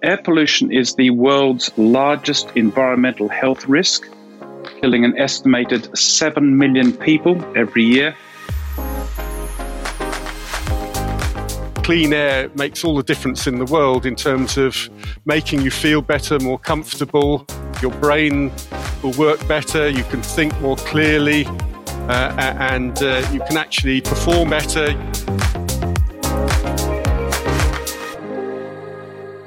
Air pollution is the world's largest environmental health risk, killing an estimated 7 million people every year. Clean air makes all the difference in the world in terms of making you feel better, more comfortable. Your brain will work better, you can think more clearly, uh, and uh, you can actually perform better.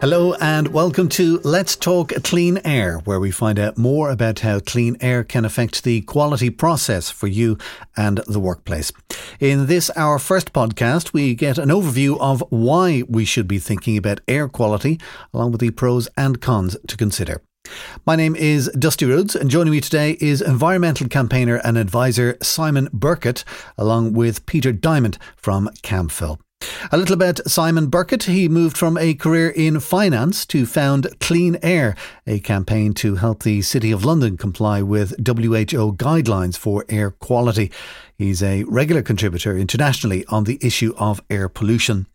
Hello and welcome to Let's Talk Clean Air, where we find out more about how clean air can affect the quality process for you and the workplace. In this, our first podcast, we get an overview of why we should be thinking about air quality, along with the pros and cons to consider. My name is Dusty Rhodes, and joining me today is environmental campaigner and advisor Simon Birkett, along with Peter Diamond from Camfil. A little about Simon Birkett. He moved from a career in finance to found Clean Air, a campaign to help the City of London comply with WHO guidelines for air quality. He's a regular contributor internationally on the issue of air pollution.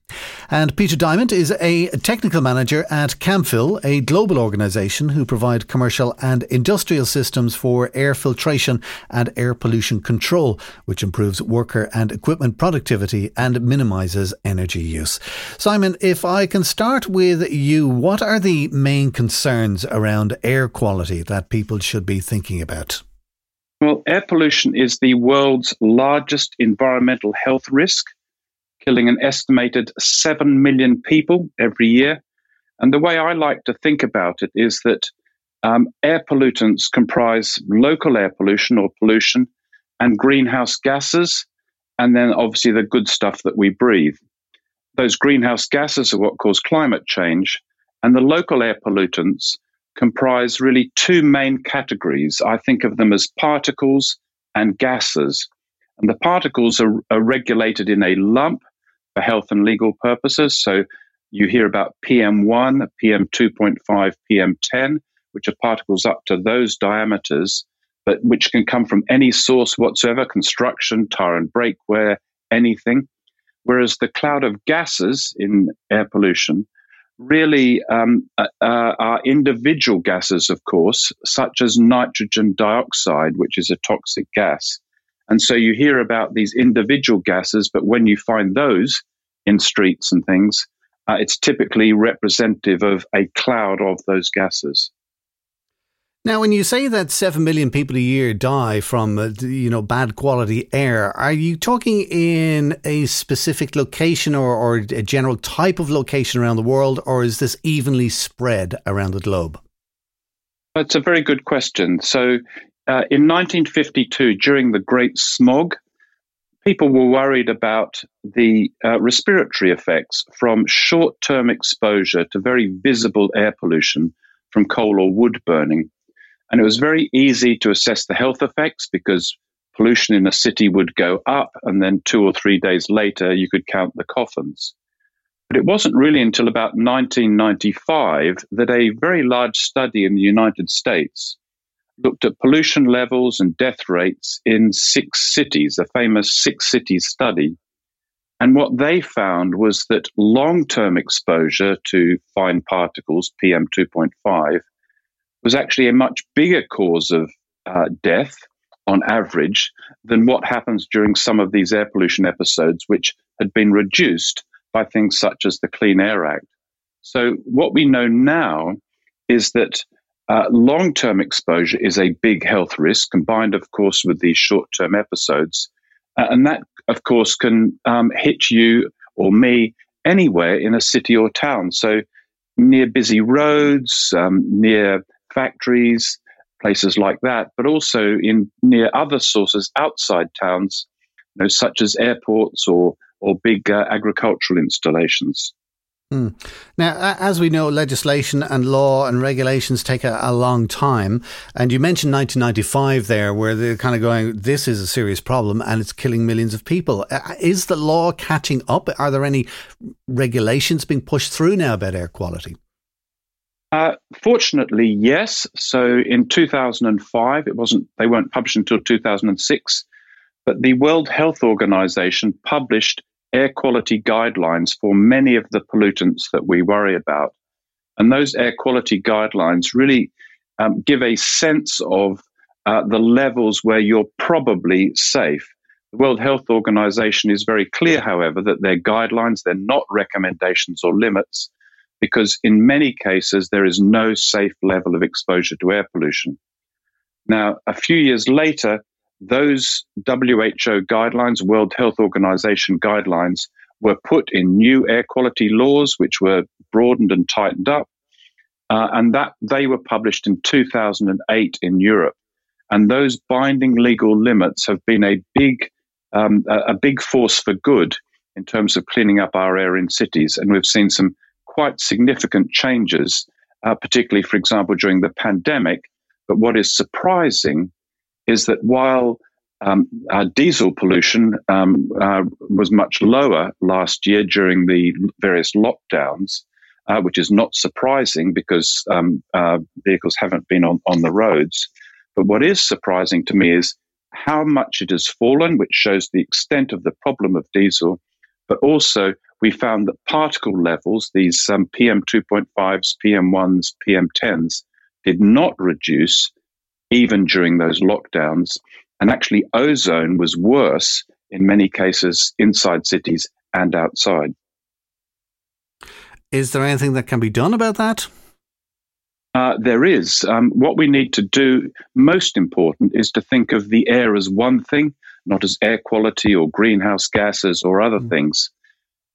And Peter Diamond is a technical manager at Camfil, a global organisation who provide commercial and industrial systems for air filtration and air pollution control, which improves worker and equipment productivity and minimises energy use. Simon, if I can start with you, what are the main concerns around air quality that people should be thinking about? Well, air pollution is the world's largest environmental health risk, killing an estimated 7 million people every year. And the way I like to think about it is that um, air pollutants comprise local air pollution or pollution and greenhouse gases, and then obviously the good stuff that we breathe. Those greenhouse gases are what cause climate change, and the local air pollutants comprise really two main categories. I think of them as particles and gases. And the particles are, are regulated in a lump for health and legal purposes. So you hear about PM1, PM2.5, PM10, which are particles up to those diameters, but which can come from any source whatsoever construction, tire and brake wear, anything. Whereas the cloud of gases in air pollution really um, uh, uh, are individual gases, of course, such as nitrogen dioxide, which is a toxic gas. And so you hear about these individual gases, but when you find those in streets and things, uh, it's typically representative of a cloud of those gases. Now, when you say that seven million people a year die from uh, you know bad quality air, are you talking in a specific location or, or a general type of location around the world, or is this evenly spread around the globe? That's a very good question. So, uh, in 1952, during the Great Smog, people were worried about the uh, respiratory effects from short-term exposure to very visible air pollution from coal or wood burning. And it was very easy to assess the health effects because pollution in a city would go up, and then two or three days later, you could count the coffins. But it wasn't really until about 1995 that a very large study in the United States looked at pollution levels and death rates in six cities, the famous six cities study. And what they found was that long term exposure to fine particles, PM2.5, was actually a much bigger cause of uh, death on average than what happens during some of these air pollution episodes, which had been reduced by things such as the Clean Air Act. So, what we know now is that uh, long term exposure is a big health risk, combined, of course, with these short term episodes. Uh, and that, of course, can um, hit you or me anywhere in a city or town. So, near busy roads, um, near factories, places like that, but also in near other sources outside towns, you know, such as airports or or big uh, agricultural installations. Hmm. Now, as we know, legislation and law and regulations take a, a, long time. And you mentioned 1995 there, where they're kind of going, this is a serious problem and it's killing millions of people. Is the law catching up? Are there any regulations being pushed through now about air quality? Uh, fortunately, yes. So in 2005, it wasn't. They weren't published until 2006, but the World Health Organization published air quality guidelines for many of the pollutants that we worry about. And those air quality guidelines really um, give a sense of uh, the levels where you're probably safe. The World Health Organization is very clear, however, that they're guidelines, they're not recommendations or limits, because in many cases there is no safe level of exposure to air pollution. Now, a few years later, those WHO guidelines, World Health Organization guidelines, were put in new air quality laws, which were broadened and tightened up. Uh, and that they were published in 2008 in Europe. And those binding legal limits have been a big, um, a, a big force for good in terms of cleaning up our air in cities. And we've seen some quite significant changes, uh, particularly, for example, during the pandemic. But what is surprising is that while um, diesel pollution um, uh, was much lower last year during the various lockdowns, uh, which is not surprising because um, uh, vehicles haven't been on, on the roads. But what is surprising to me is how much it has fallen, which shows the extent of the problem of diesel. But also, we found that particle levels, these um, PM2.5s, PM1s, PM10s, did not reduce even during those lockdowns. And actually, ozone was worse in many cases inside cities and outside. Is there anything that can be done about that? Uh, there is. Um, what we need to do, most important, is to think of the air as one thing, not as air quality or greenhouse gases or other mm. things.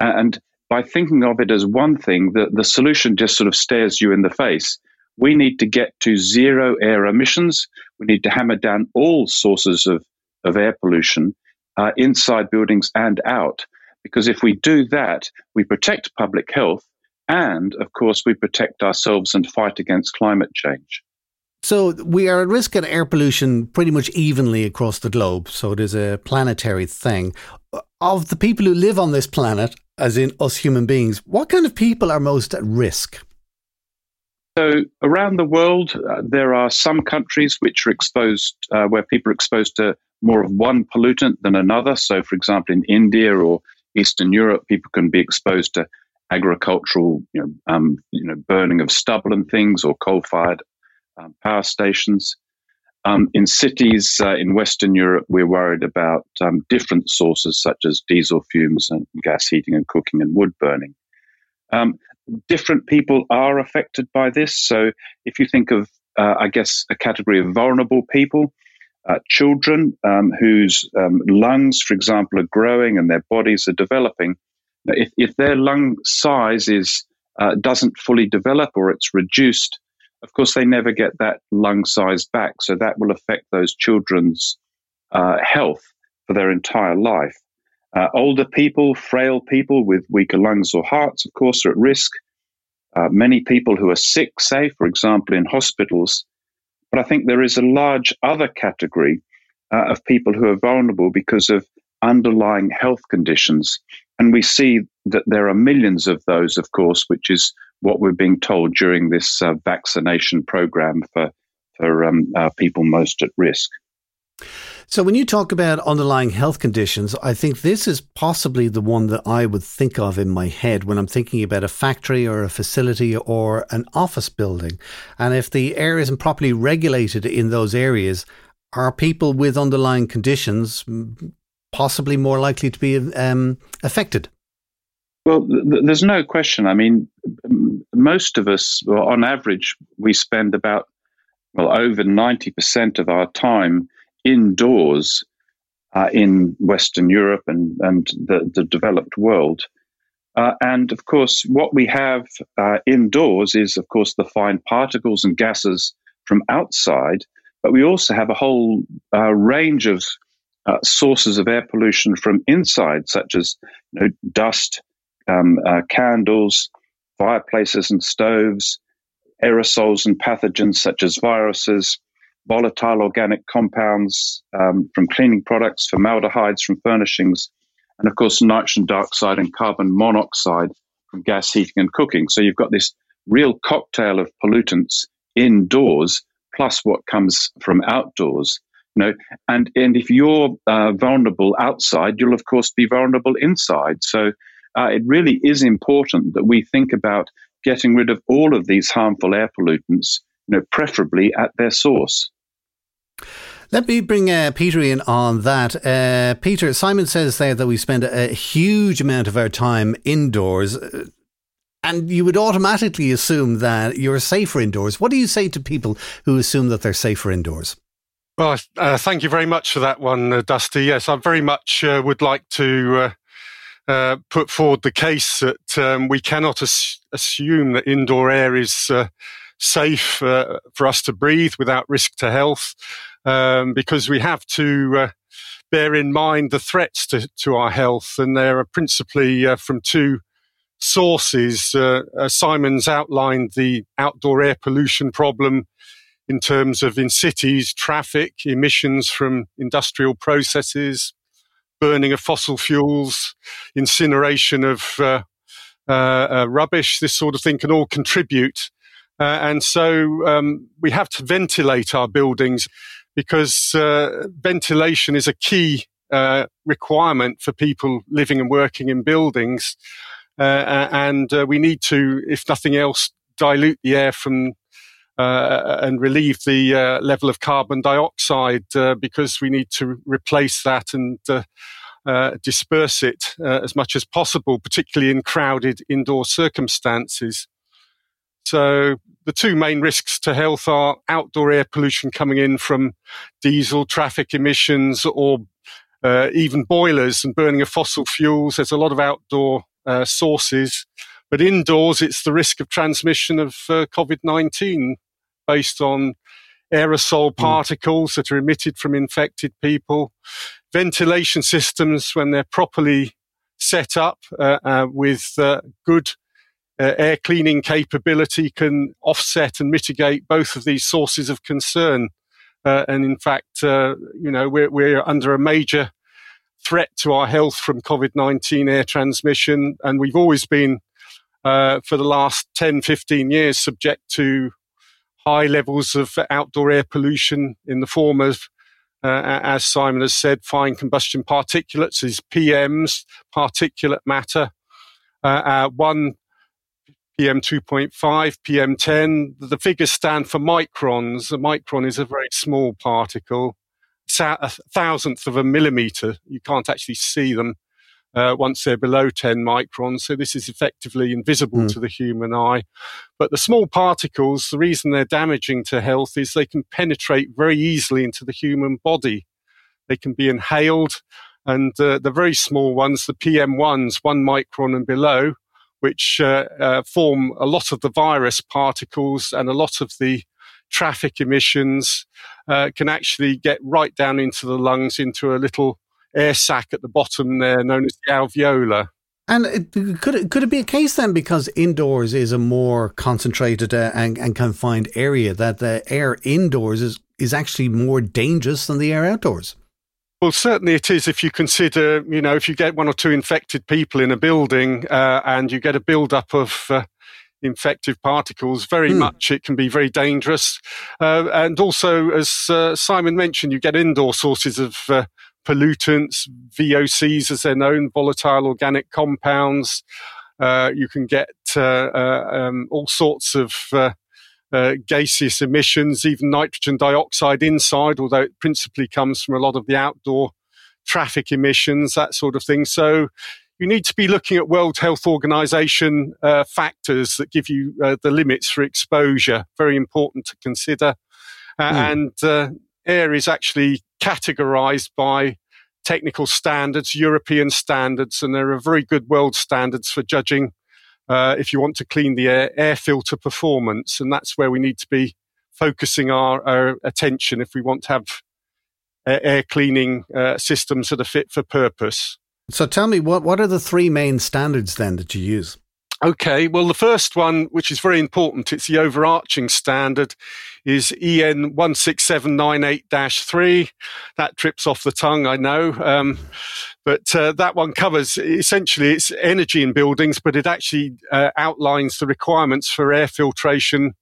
And by thinking of it as one thing, the, the solution just sort of stares you in the face. We need to get to zero air emissions. We need to hammer down all sources of, of air pollution uh, inside buildings and out. Because if we do that, we protect public health and, of course, we protect ourselves and fight against climate change. So we are at risk of air pollution pretty much evenly across the globe. So it is a planetary thing. Of the people who live on this planet, as in us human beings, what kind of people are most at risk? So around the world, uh, there are some countries which are exposed, uh, where people are exposed to more of one pollutant than another. So, for example, in India or Eastern Europe, people can be exposed to agricultural, you know, um, you know, burning of stubble and things, or coal-fired um, power stations. Um, in cities uh, in Western Europe, we're worried about um, different sources such as diesel fumes and gas heating and cooking and wood burning. Um, different people are affected by this. So, if you think of, uh, I guess, a category of vulnerable people, uh, children um, whose lungs, for example, are growing and their bodies are developing, if, if their lung size is uh, doesn't fully develop or it's reduced, of course they never get that lung size back. So that will affect those children's uh, health for their entire life. Uh, older people, frail people with weaker lungs or hearts, of course, are at risk. Uh, many people who are sick, say, for example, in hospitals. But I think there is a large other category uh, of people who are vulnerable because of underlying health conditions. And we see that there are millions of those, of course, which is what we're being told during this uh, vaccination program for, for um, uh, people most at risk. So, when you talk about underlying health conditions, I think this is possibly the one that I would think of in my head when I'm thinking about a factory or a facility or an office building. And if the air isn't properly regulated in those areas, are people with underlying conditions possibly more likely to be um, affected? Well, th- there's no question. I mean, most of us, well, on average, we spend about well over ninety percent of our time indoors uh, in Western Europe and and the, the developed world. Uh, and of course, what we have uh, indoors is, of course, the fine particles and gases from outside. But we also have a whole uh, range of uh, sources of air pollution from inside, such as you know, dust, um, uh, candles, fireplaces and stoves, aerosols and pathogens such as viruses, volatile organic compounds um, from cleaning products, formaldehydes from furnishings, and of course, nitrogen dioxide and carbon monoxide from gas heating and cooking. So you've got this real cocktail of pollutants indoors, plus what comes from outdoors. You know, and and if you're uh, vulnerable outside, you'll of course be vulnerable inside. So uh, it really is important that we think about getting rid of all of these harmful air pollutants, you know, preferably at their source. Let me bring uh, Peter in on that. Uh, Peter, Simon says there that we spend a, huge amount of our time indoors. Uh, and you would automatically assume that you're safer indoors. What do you say to people who assume that they're safer indoors? Well, uh, thank you very much for that one, uh, Dusty. Yes, I very much uh, would like to uh, uh, put forward the case that um, we cannot as- assume that indoor air is uh, safe for us to breathe without risk to health, um, because we have to bear in mind the threats to, to our health, and they are principally from two sources. Simon's outlined the outdoor air pollution problem in terms of in cities, traffic, emissions from industrial processes, burning of fossil fuels, incineration of uh, uh, uh, rubbish, this sort of thing can all contribute. Uh, and so um, we have to ventilate our buildings because uh, ventilation is a key requirement for people living and working in buildings. and we need to, if nothing else, dilute the air from uh, and relieve the uh, level of carbon dioxide uh, because we need to replace that and uh, uh, disperse it uh, as much as possible, particularly in crowded indoor circumstances. So the two main risks to health are outdoor air pollution coming in from diesel traffic emissions or even boilers and burning of fossil fuels. There's a lot of outdoor sources. But indoors, it's the risk of transmission of uh, COVID 19 based on aerosol hmm. particles mm. that are emitted from infected people. Ventilation systems, when they're properly set up uh, uh, with uh, good uh, air cleaning capability, can offset and mitigate both of these sources of concern. Uh, and in fact, uh, you know, we're, we're under a major threat to our health from COVID 19 air transmission. And we've always been, for the last 10, 15 years, subject to high levels of outdoor air pollution in the form of, uh, as Simon has said, fine combustion particulates, is PMs, particulate matter. Uh, uh, one PM 2.5, PM10. The figures stand for microns. A micron is a very small particle, a thousandth of a millimeter. You can't actually see them uh, once they're below 10 microns. So this is effectively invisible mm. to the human eye. But the small particles, the reason they're damaging to health is they can penetrate very easily into the human body. They can be inhaled. And uh, the very small ones, the PM1s, one micron and below, which uh, uh, form a lot of the virus particles and a lot of the traffic emissions, uh, can actually get right down into the lungs, into a little air sac at the bottom there, known as the alveolar. And could it, could it be a case then, because indoors is a more concentrated uh, and, and confined area, that the air indoors is, is actually more dangerous than the air outdoors? Well, certainly it is if you consider, you know, if you get one or two infected people in a building uh, and you get a build-up of uh, infective particles, very hmm. much it can be very dangerous. Uh, and also, as uh, Simon mentioned, you get indoor sources of uh, pollutants, VOCs as they're known, volatile organic compounds. Uh, you can get uh, uh um, all sorts of uh, uh, gaseous emissions, even nitrogen dioxide inside, although it principally comes from a lot of the outdoor traffic emissions, that sort of thing. So you need to be looking at World Health Organization uh, factors that give you uh, the limits for exposure. Very important to consider. Uh, mm. And air is actually categorized by technical standards, European standards, and there are very good world standards for judging uh, if you want to clean the air, air filter performance. And that's where we need to be focusing our, our attention if we want to have air cleaning uh, systems that are fit for purpose. So tell me, what, what are the three main standards then that you use? Okay, well, the first one, which is very important, it's the overarching standard, is EN 16798 3. That trips off the tongue, I know. Um, but uh, that one covers essentially it's energy in buildings, but it actually uh, outlines the requirements for air filtration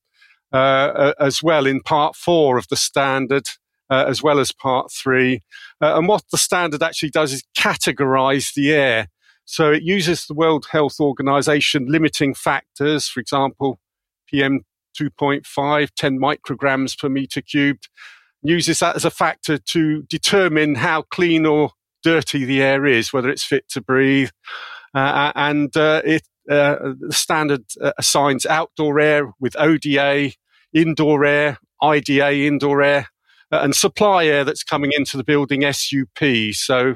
uh, as well in part four of the standard. Uh, as well as part three. Uh, and what the standard actually does is categorize the air So it uses the World Health Organization limiting factors, for example, PM 2.5, 10 micrograms per meter cubed, uses that as a factor to determine how clean or dirty the air is, whether it's fit to breathe. Uh, and uh, it uh, the standard uh, assigns outdoor air with ODA, indoor air, IDA, indoor air, uh, and supply air that's coming into the building SUP. So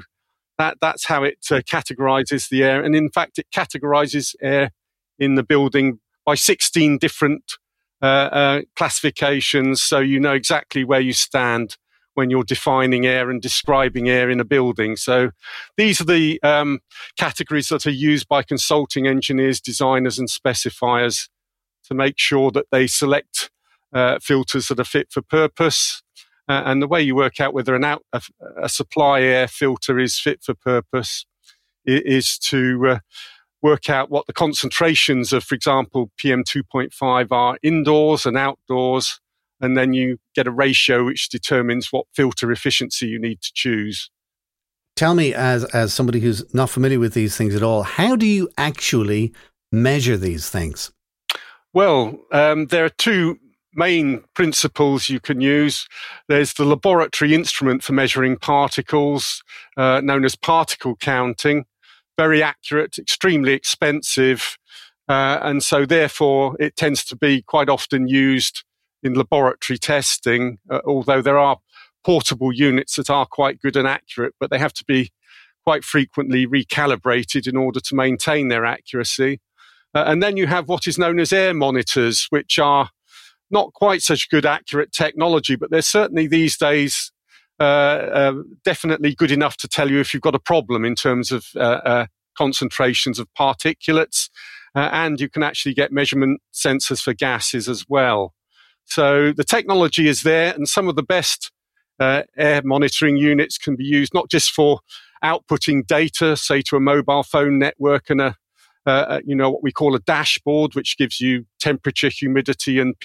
that that's how it uh, categorizes the air, and in fact, it categorizes air in the building by 16 different uh, uh, classifications, so you know exactly where you stand when you're defining air and describing air in a building. So these are the um, categories that are used by consulting engineers, designers, and specifiers to make sure that they select uh, filters that are fit for purpose. Uh, and the way you work out whether an out, a, a, supply air filter is fit for purpose is to uh, work out what the concentrations of, for example, PM 2.5 are indoors and outdoors. And then you get a ratio which determines what filter efficiency you need to choose. Tell me, as, as somebody who's not familiar with these things at all, how do you actually measure these things? Well, um, there are two main principles you can use. There's the laboratory instrument for measuring particles, uh, known as particle counting. Very accurate, extremely expensive. Uh, and so, therefore, it tends to be quite often used in laboratory testing, uh, although there are portable units that are quite good and accurate, but they have to be quite frequently recalibrated in order to maintain their accuracy. Uh, and then you have what is known as air monitors, which are not quite such good accurate technology, but they're certainly these days uh, uh, definitely good enough to tell you if you've got a problem in terms of uh, uh concentrations of particulates. Uh, and you can actually get measurement sensors for gases as well. So the technology is there, and some of the best uh, air monitoring units can be used not just for outputting data, say to a mobile phone network and a uh, you know, what we call a dashboard, which gives you temperature, humidity, and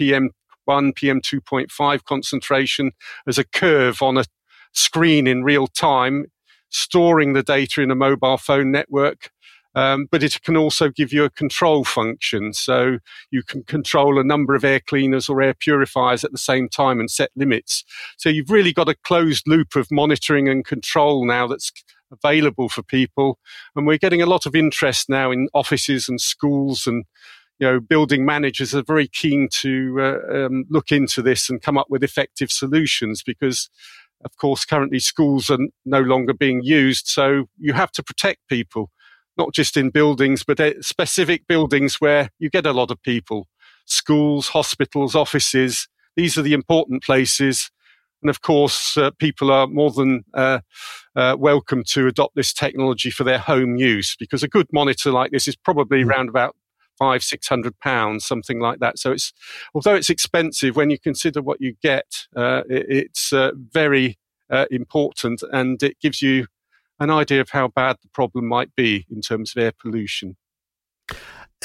PM1, PM2.5 concentration as a curve on a screen in real time, storing the data in a mobile phone network. Um, but it can also give you a control function. So you can control a number of air cleaners or air purifiers at the same time and set limits. So you've really got a closed loop of monitoring and control now that's available for people. And we're getting a lot of interest now in offices and schools and you know, building managers are very keen to uh, um, look into this and come up with effective solutions because, of course, currently schools are no longer being used. So you have to protect people, not just in buildings, but uh, specific buildings where you get a lot of people schools, hospitals, offices. These are the important places. And of course, uh, people are more than uh, uh, welcome to adopt this technology for their home use because a good monitor like this is probably mm. around about five, six hundred pounds, something like that. So it's, although it's expensive, when you consider what you get, uh, it, it's uh, very uh, important and it gives you an idea of how bad the problem might be in terms of air pollution.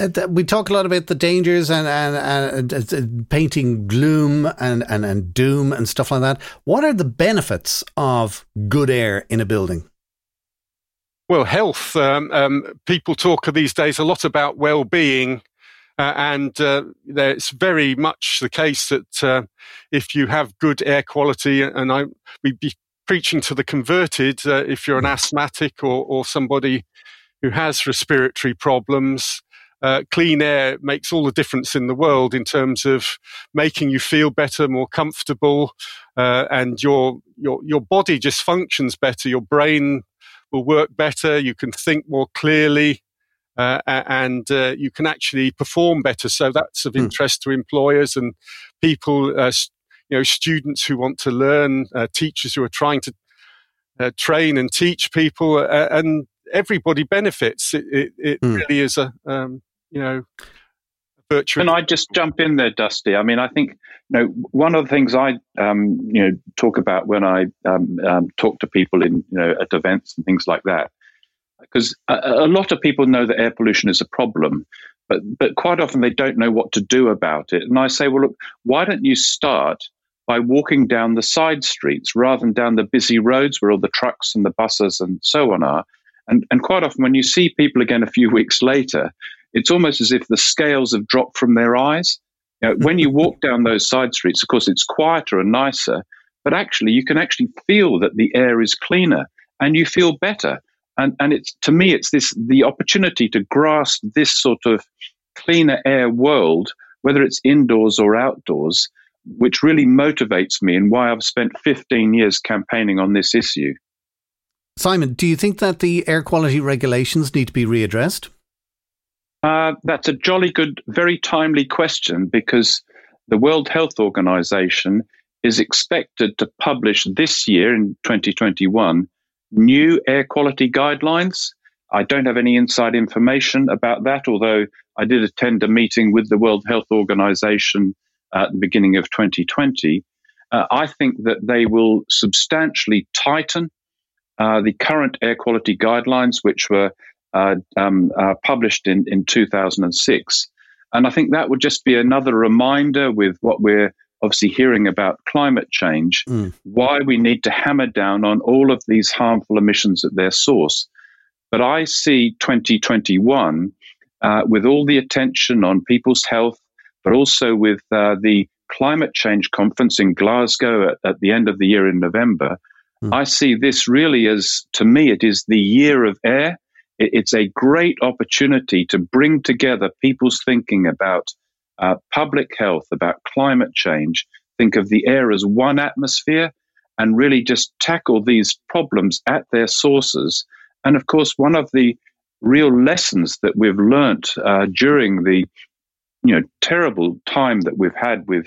Uh, we talk a lot about the dangers and, and, and uh, painting gloom and, and, and doom and stuff like that. What are the benefits of good air in a building? Well, health. Um, um, people talk these days a lot about well-being, uh, and uh, it's very much the case that uh, if you have good air quality, and I we'd be preaching to the converted, uh, if you're an asthmatic or, or somebody who has respiratory problems, uh, clean air makes all the difference in the world in terms of making you feel better, more comfortable, uh, and your your your body just functions better. Your brain will work better. You can think more clearly. Uh, and uh, you can actually perform better. So that's of hmm. interest to employers and people, uh, you know, students who want to learn, uh, teachers who are trying to uh, train and teach people, uh, and everybody benefits. It, it, it mm. really is a um, you know, virtual. Can I just jump in there, Dusty? I mean, I think you know one of the things I um, you know talk about when I um, um, talk to people in you know at events and things like that, because a, a, lot of people know that air pollution is a problem, but but quite often they don't know what to do about it. And I say, well, look, why don't you start by walking down the side streets rather than down the busy roads where all the trucks and the buses and so on are, And, and quite often, when you see people again a few weeks later, it's almost as if the scales have dropped from their eyes. You know, when you walk down those side streets, of course, it's quieter and nicer, but actually, you can actually feel that the air is cleaner and you feel better. And, and it's to me, it's this the opportunity to grasp this sort of cleaner air world, whether it's indoors or outdoors, which really motivates me and why I've spent 15 years campaigning on this issue. Simon, do you think that the air quality regulations need to be readdressed? Uh, that's a jolly good, very timely question because the World Health Organization is expected to publish this year in 2021 new air quality guidelines. I don't have any inside information about that, although I did attend a meeting with the World Health Organization at the beginning of 2020. Uh, I think that they will substantially tighten uh, the current air quality guidelines, which were uh, um, uh, published in, in 2006. And I think that would just be another reminder with what we're obviously hearing about climate change, mm. why we need to hammer down on all of these harmful emissions at their source. But I see 2021 uh, with all the attention on people's health, but also with uh, the climate change conference in Glasgow at, at, the end of the year in November. Mm. I see this really as, to me, it is the year of air. It, it's a great opportunity to bring together people's thinking about uh, public health, about climate change, think of the air as one atmosphere, and really just tackle these problems at their sources. And of course, one of the real lessons that we've learnt uh, during the you know terrible time that we've had with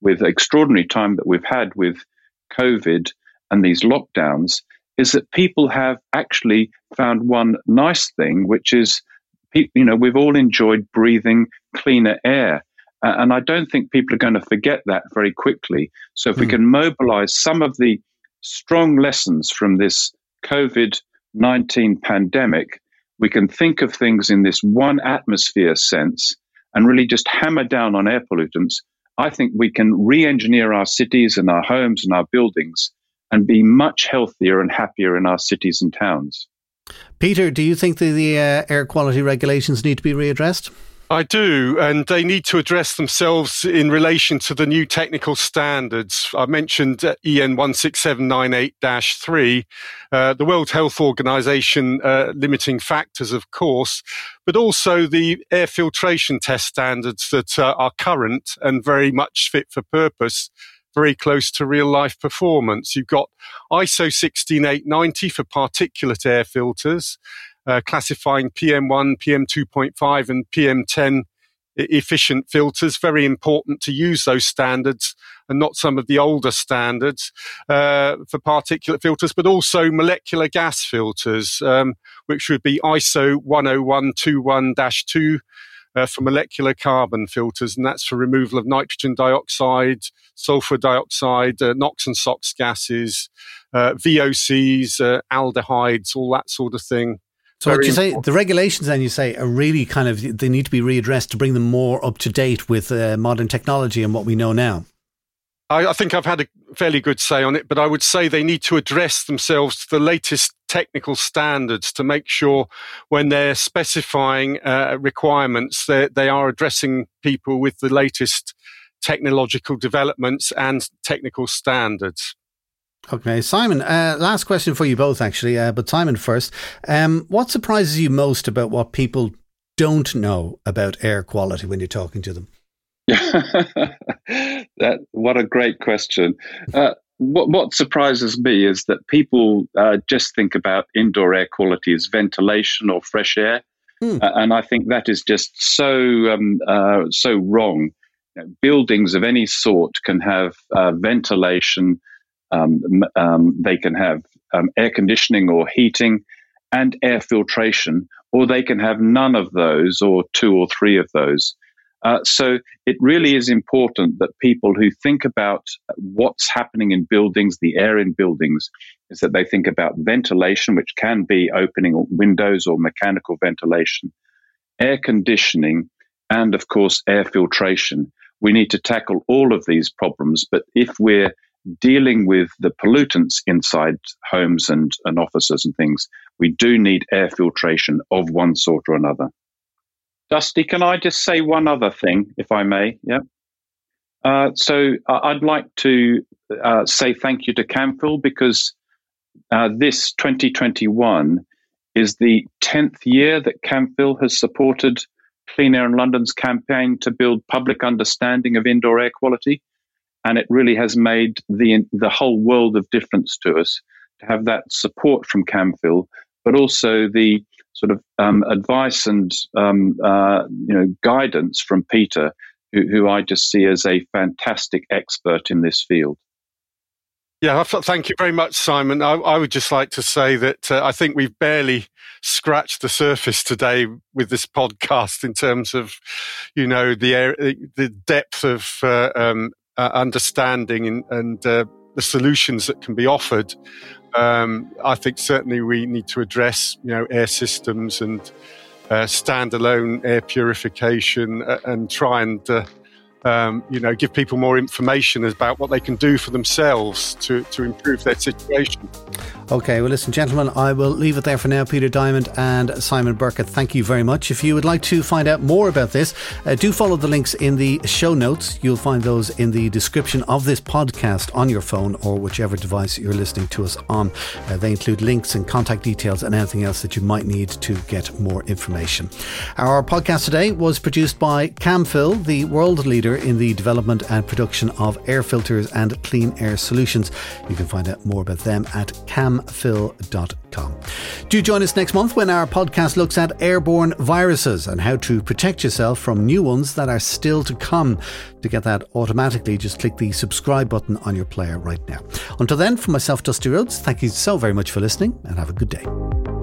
with extraordinary time that we've had with COVID and these lockdowns is that people have actually found one nice thing, which is you know we've all enjoyed breathing cleaner air uh, and I don't think people are going to forget that very quickly. So if mm. we hmm. can mobilize some of the strong lessons from this COVID 19 pandemic, we can think of things in this one atmosphere sense and really just hammer down on air pollutants. I think we can re engineer our cities and our homes and our buildings and be much healthier and happier in our cities and towns. Peter, do you think that the uh, air quality regulations need to be readdressed? I do, and they need to address themselves in relation to the new technical standards. I mentioned EN 16798 3, uh, the World Health Organization uh, limiting factors, of course, but also the air filtration test standards that uh, are current and very much fit for purpose very close to real life performance. You've got ISO 16890 for particulate air filters, uh, classifying PM1, PM2.5, and PM10 efficient filters. Very important to use those standards and not some of the older standards uh, for particulate filters, but also molecular gas filters, um, which would be ISO 10121 2. Uh, for molecular carbon filters, and that's for removal of nitrogen dioxide, sulfur dioxide, uh, NOx and SOx gases, uh, VOCs, uh, aldehydes, all that sort of thing. So what you say the regulations then you say are really kind of they need to be readdressed to bring them more up to date with uh, modern technology and what we know now. I, I, think I've had a fairly good say on it, but I would say they need to address themselves to the latest technical standards to make sure when they're specifying uh, requirements that they are addressing people with the latest technological developments and technical standards. Okay, Simon. Uh, last question for you both, actually, uh, but Simon first. Um, what surprises you most about what people don't know about air quality when you're talking to them? that what a great question. Uh, what, what surprises me is that people uh, just think about indoor air quality as ventilation or fresh air, hmm. uh, and I think that is just so um, uh, so wrong. You know, buildings of any sort can have uh, ventilation um, um, they can have um, air conditioning or heating and air filtration, or they can have none of those or two or three of those. Uh, so it really is important that people who think about what's happening in buildings, the air in buildings, is that they think about ventilation, which can be opening windows or mechanical ventilation, air conditioning, and of course, air filtration. We need to tackle all of these problems. But if we're dealing with the pollutants inside homes and, and offices and things, we do need air filtration of one sort or another. Dusty, can I just say one other thing, if I may? Yeah. Uh, so I'd like to uh, say thank you to Camfil because uh, this 2021 is the 10th year that Camfil has supported Clean Air in London's campaign to build public understanding of indoor air quality. And it really has made the, the whole world of difference to us to have that support from Camfil, but also the sort of um, advice and um, uh, you know guidance from Peter, who, who I just see as a fantastic expert in this field. Yeah, thank you very much, Simon. I, I would just like to say that uh, I think we've barely scratched the surface today with this podcast in terms of, you know, the the depth of uh, um, uh, understanding and, and uh, the solutions that can be offered. Um, I think certainly we need to address, you know, air systems and uh, standalone air purification uh, and try and um, you know, give people more information about what they can do for themselves to, to improve their situation. Okay, well, listen, gentlemen, I will leave it there for now. Peter Diamond and Simon Birkett, thank you very much. If you would like to find out more about this, uh, do follow the links in the show notes. You'll find those in the description of this podcast on your phone or whichever device you're listening to us on. Uh, they include links and contact details and anything else that you might need to get more information. Our podcast today was produced by Camfil, the world leader in the development and production of air filters and clean air solutions. You can find out more about them at camfil.com. Do join us next month when our podcast looks at airborne viruses and how to protect yourself from new ones that are still to come. To get that automatically, just click the subscribe button on your player right now. Until then, for myself, Dusty Rhodes, thank you so very much for listening and have a good day.